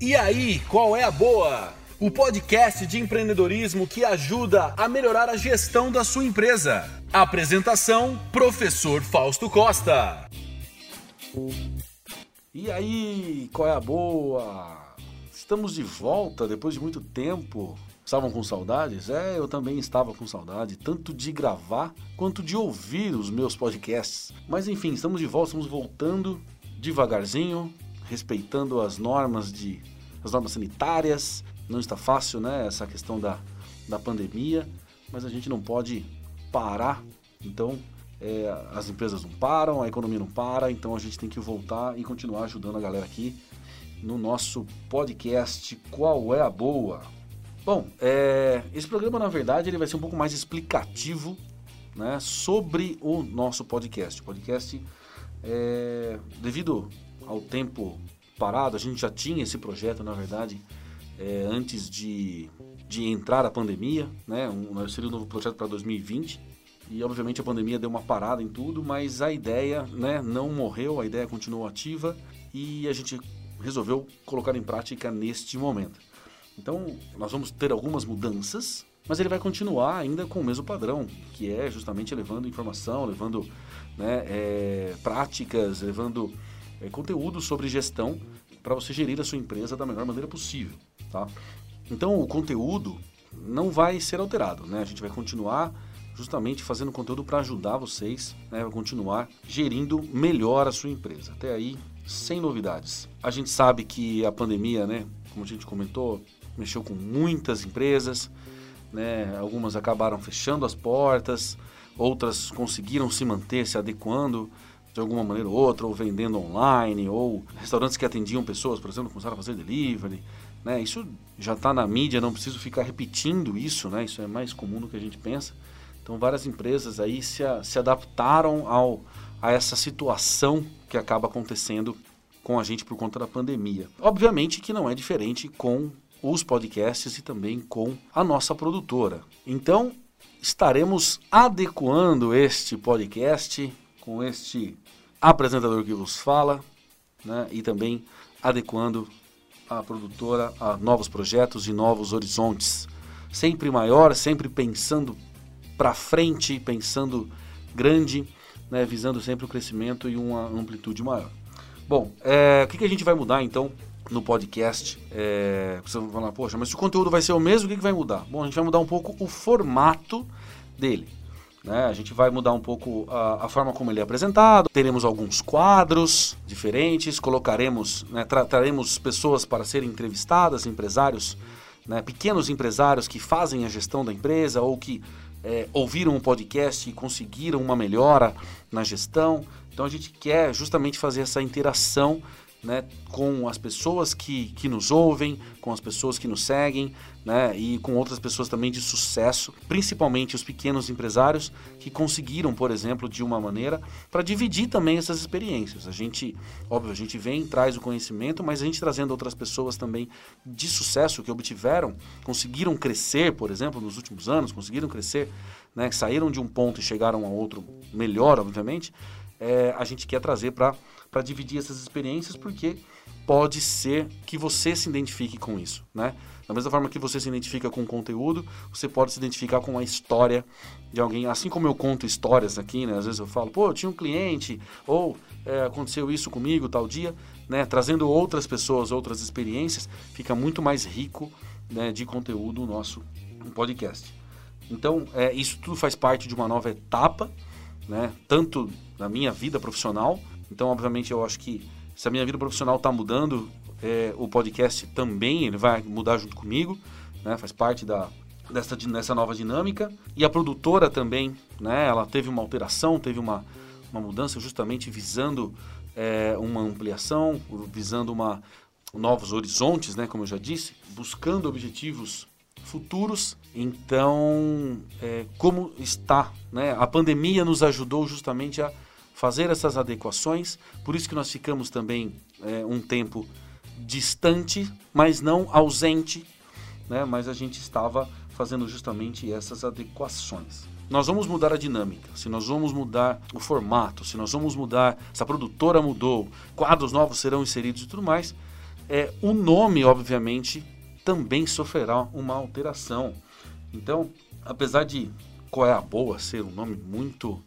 E aí, qual é a boa? O podcast de empreendedorismo que ajuda a melhorar a gestão da sua empresa. Apresentação: Professor Fausto Costa. E aí, qual é a boa? Estamos de volta depois de muito tempo. Estavam com saudades? É, eu também estava com saudade, tanto de gravar quanto de ouvir os meus podcasts. Mas enfim, estamos de volta, estamos voltando devagarzinho, respeitando as normas de as normas sanitárias. Não está fácil, né, essa questão da, da pandemia, mas a gente não pode parar. Então, é, as empresas não param, a economia não para, então a gente tem que voltar e continuar ajudando a galera aqui no nosso podcast Qual é a Boa? Bom, é, esse programa na verdade ele vai ser um pouco mais explicativo né, sobre o nosso podcast. O podcast, é, devido ao tempo parado, a gente já tinha esse projeto, na verdade, é, antes de, de entrar a pandemia, né? Um, seria um novo projeto para 2020. E obviamente a pandemia deu uma parada em tudo, mas a ideia né, não morreu, a ideia continuou ativa e a gente resolveu colocar em prática neste momento. Então, nós vamos ter algumas mudanças, mas ele vai continuar ainda com o mesmo padrão, que é justamente levando informação, levando né, é, práticas, levando é, conteúdo sobre gestão para você gerir a sua empresa da melhor maneira possível, tá? Então o conteúdo não vai ser alterado, né? A gente vai continuar justamente fazendo conteúdo para ajudar vocês né, a continuar gerindo melhor a sua empresa. Até aí, sem novidades. A gente sabe que a pandemia, né, como a gente comentou, mexeu com muitas empresas, né? Algumas acabaram fechando as portas, outras conseguiram se manter, se adequando de alguma maneira ou outra, ou vendendo online, ou restaurantes que atendiam pessoas, por exemplo, começaram a fazer delivery. Né? Isso já está na mídia, não preciso ficar repetindo isso, né? isso é mais comum do que a gente pensa. Então, várias empresas aí se, a, se adaptaram ao, a essa situação que acaba acontecendo com a gente por conta da pandemia. Obviamente que não é diferente com os podcasts e também com a nossa produtora. Então, estaremos adequando este podcast com este apresentador que vos fala, né, e também adequando a produtora a novos projetos e novos horizontes. Sempre maior, sempre pensando para frente, pensando grande, né, visando sempre o crescimento e uma amplitude maior. Bom, é, o que, que a gente vai mudar então no podcast? É, você vai falar, poxa, mas se o conteúdo vai ser o mesmo, o que, que vai mudar? Bom, a gente vai mudar um pouco o formato dele. Né? A gente vai mudar um pouco a, a, forma como ele é apresentado, teremos alguns quadros diferentes, colocaremos, né, tra traremos pessoas para serem entrevistadas, empresários, né, pequenos empresários que fazem a gestão da empresa ou que é, ouviram um podcast e conseguiram uma melhora na gestão. Então a gente quer justamente fazer essa interação né, com as pessoas que, que nos ouvem, com as pessoas que nos seguem, né, e com outras pessoas também de sucesso, principalmente os pequenos empresários que conseguiram, por exemplo, de uma maneira para dividir também essas experiências. A gente, óbvio, a gente vem, traz o conhecimento, mas a gente trazendo outras pessoas também de sucesso que obtiveram, conseguiram crescer, por exemplo, nos últimos anos, conseguiram crescer, né, saíram de um ponto e chegaram a outro melhor, obviamente. É, a gente quer trazer para para dividir essas experiências, porque pode ser que você se identifique com isso, né? Da mesma forma que você se identifica com o conteúdo, você pode se identificar com a história de alguém. Assim como eu conto histórias aqui, né? Às vezes eu falo, pô, eu tinha um cliente, ou é, aconteceu isso comigo tal dia, né? Trazendo outras pessoas, outras experiências, fica muito mais rico né, de conteúdo o nosso podcast. Então, é, isso tudo faz parte de uma nova etapa, né? Tanto na minha vida profissional, então, obviamente, eu acho que se a minha vida profissional está mudando, é, o podcast também ele vai mudar junto comigo, né? Faz parte da, dessa, dessa nova dinâmica. E a produtora também, né? Ela teve uma alteração, teve uma, uma mudança justamente visando é, uma ampliação, visando uma, novos horizontes, né? Como eu já disse, buscando objetivos futuros. Então, é, como está, né? A pandemia nos ajudou justamente a fazer essas adequações. Por isso que nós ficamos também é, um tempo distante, mas não ausente, né? mas a gente estava fazendo justamente essas adequações. Nós vamos mudar a dinâmica, se nós vamos mudar o formato, se nós vamos mudar, se a produtora mudou, quadros novos serão inseridos e tudo mais, é, o nome, obviamente, também sofrerá uma alteração. Então, apesar de qual é a boa ser um nome muito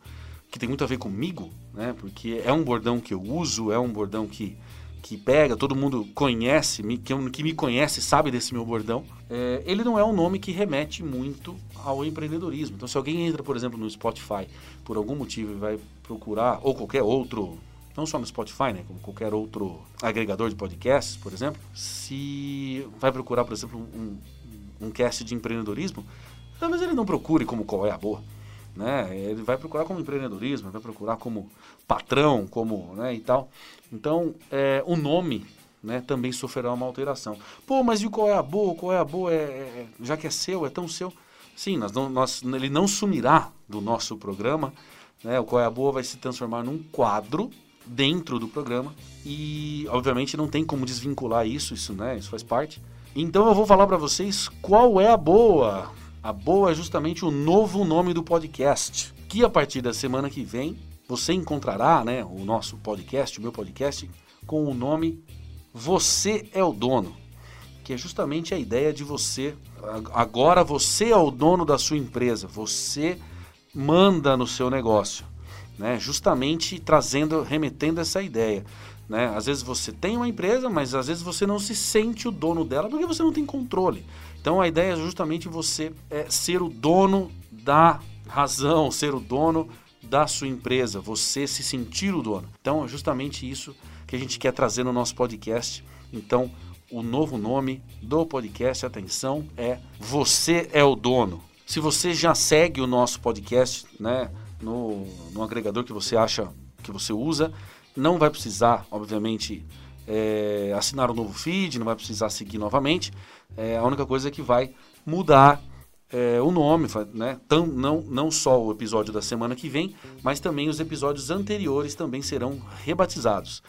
que tem muito a ver comigo, né? Porque é um bordão que eu uso, é um bordão que que pega, todo mundo conhece, que, que me conhece sabe desse meu bordão. É, ele não é um nome que remete muito ao empreendedorismo. Então, se alguém entra, por exemplo, no Spotify por algum motivo e vai procurar, ou qualquer outro, não só no Spotify, né, como qualquer outro agregador de podcasts, por exemplo, se vai procurar, por exemplo, um, um cast de empreendedorismo, talvez ele não procure como qual é a boa né? Ele vai procurar como empreendedorismo, vai procurar como patrão, como, né, e tal. Então, é, o nome, né, também sofrerá uma alteração. Pô, mas e qual é a boa? Qual é a boa? É, é, já que é seu, é tão seu. Sim, nós não, nós, ele não sumirá do nosso programa. Né? O qual é a boa vai se transformar num quadro dentro do programa e, obviamente, não tem como desvincular isso. Isso, né? Isso faz parte. Então, eu vou falar para vocês qual é a boa. A boa é justamente o novo nome do podcast, que a partir da semana que vem você encontrará, né, o nosso podcast, o meu podcast, com o nome Você é o dono, que é justamente a ideia de você agora você é o dono da sua empresa, você manda no seu negócio, né? Justamente trazendo, remetendo essa ideia. Né? Às vezes você tem uma empresa, mas às vezes você não se sente o dono dela porque você não tem controle. Então a ideia é justamente você é, ser o dono da razão, ser o dono da sua empresa, você se sentir o dono. Então é justamente isso que a gente quer trazer no nosso podcast. Então o novo nome do podcast, atenção, é Você é o Dono. Se você já segue o nosso podcast, né, no, no agregador que você acha que você usa, não vai precisar, obviamente, é, assinar um novo feed, não vai precisar seguir novamente. É, a única coisa é que vai mudar é, o nome, né? Tão, não, não só o episódio da semana que vem, mas também os episódios anteriores também serão rebatizados.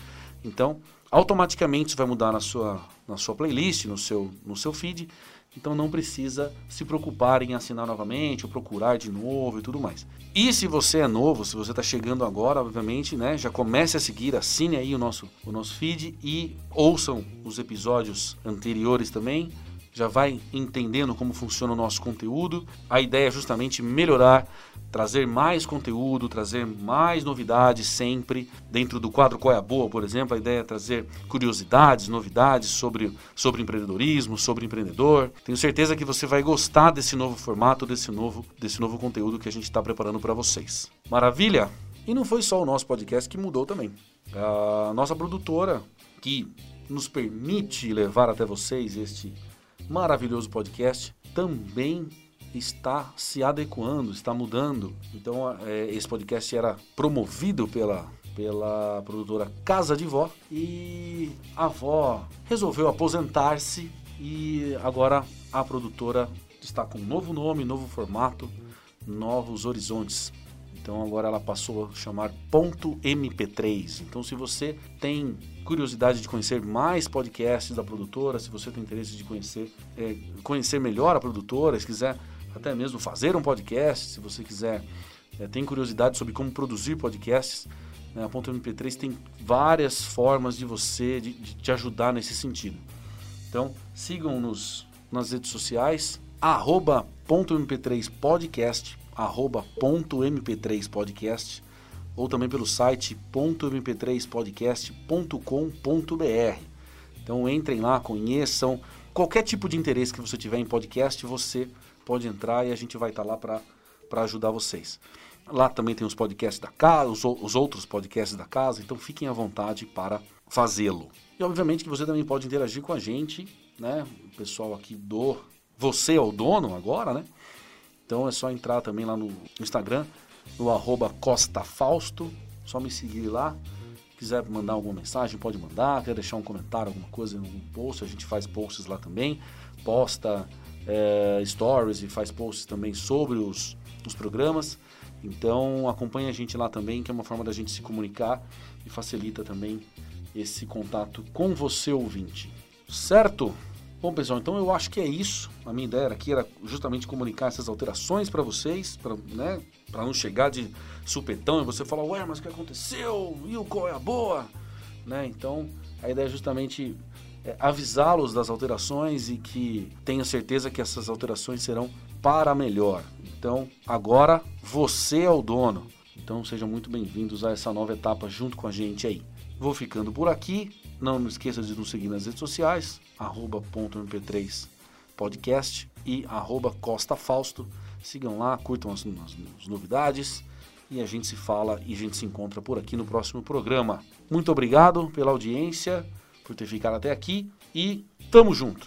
Então, automaticamente vai mudar na sua, na sua playlist, no seu, no seu feed. Então não precisa se preocupar em assinar novamente ou procurar de novo e tudo mais. E se você é novo, se você está chegando agora, obviamente, né, já comece a seguir, assine aí o nosso, o nosso feed e ouçam os episódios anteriores também já vai entendendo como funciona o nosso conteúdo. A ideia é justamente melhorar, trazer mais conteúdo, trazer mais novidades sempre. Dentro do quadro Qual é a Boa, por exemplo, a ideia é trazer curiosidades, novidades sobre, sobre empreendedorismo, sobre empreendedor. Tenho certeza que você vai gostar desse novo formato, desse novo, desse novo conteúdo que a gente está preparando para vocês. Maravilha? E não foi só o nosso podcast que mudou também. A nossa produtora, que nos permite levar até vocês este maravilhoso podcast também está se adequando, está mudando. Então, é, esse podcast era promovido pela, pela produtora Casa de Vó e a avó resolveu aposentar-se e agora a produtora está com um novo nome, novo formato, novos horizontes. Então agora ela passou a chamar ponto .mp3. Então se você tem curiosidade de conhecer mais podcasts da produtora, se você tem interesse de conhecer, é, conhecer melhor a produtora, se quiser até mesmo fazer um podcast, se você quiser, é, tem curiosidade sobre como produzir podcasts, né, a ponto .mp3 tem várias formas de você, de, de te ajudar nesse sentido. Então sigam-nos nas redes sociais, arroba .mp3 podcast arroba .mp3podcast ou também pelo site .mp3podcast.com.br. Então entrem lá, conheçam. Qualquer tipo de interesse que você tiver em podcast, você pode entrar e a gente vai estar lá para ajudar vocês. Lá também tem os podcasts da casa, os, os outros podcasts da casa, então fiquem à vontade para fazê-lo. E obviamente que você também pode interagir com a gente, né? O pessoal aqui do Você é o Dono agora, né? Então é só entrar também lá no Instagram, no arroba Costa Fausto, só me seguir lá. Quiser mandar alguma mensagem, pode mandar. Quer deixar um comentário, alguma coisa no post, a gente faz posts lá também. Posta é, stories e faz posts também sobre os, os programas. Então acompanhe a gente lá também, que é uma forma da gente se comunicar e facilita também esse contato com você, ouvinte. Certo? Bom, pessoal, então eu acho que é isso. A minha ideia aqui era justamente comunicar essas alterações para vocês, para né, não chegar de supetão e você falar, ué, mas o que aconteceu? E o qual é a boa? Né? Então, a ideia é justamente é, avisá-los das alterações e que tenha certeza que essas alterações serão para melhor. Então, agora você é o dono. Então, sejam muito bem-vindos a essa nova etapa junto com a gente aí. Vou ficando por aqui. Não esqueça de nos seguir nas redes sociais, arroba.mp3 podcast e arroba Costa Fausto. Sigam lá, curtam as, as, as novidades e a gente se fala e a gente se encontra por aqui no próximo programa. Muito obrigado pela audiência, por ter ficado até aqui e tamo junto!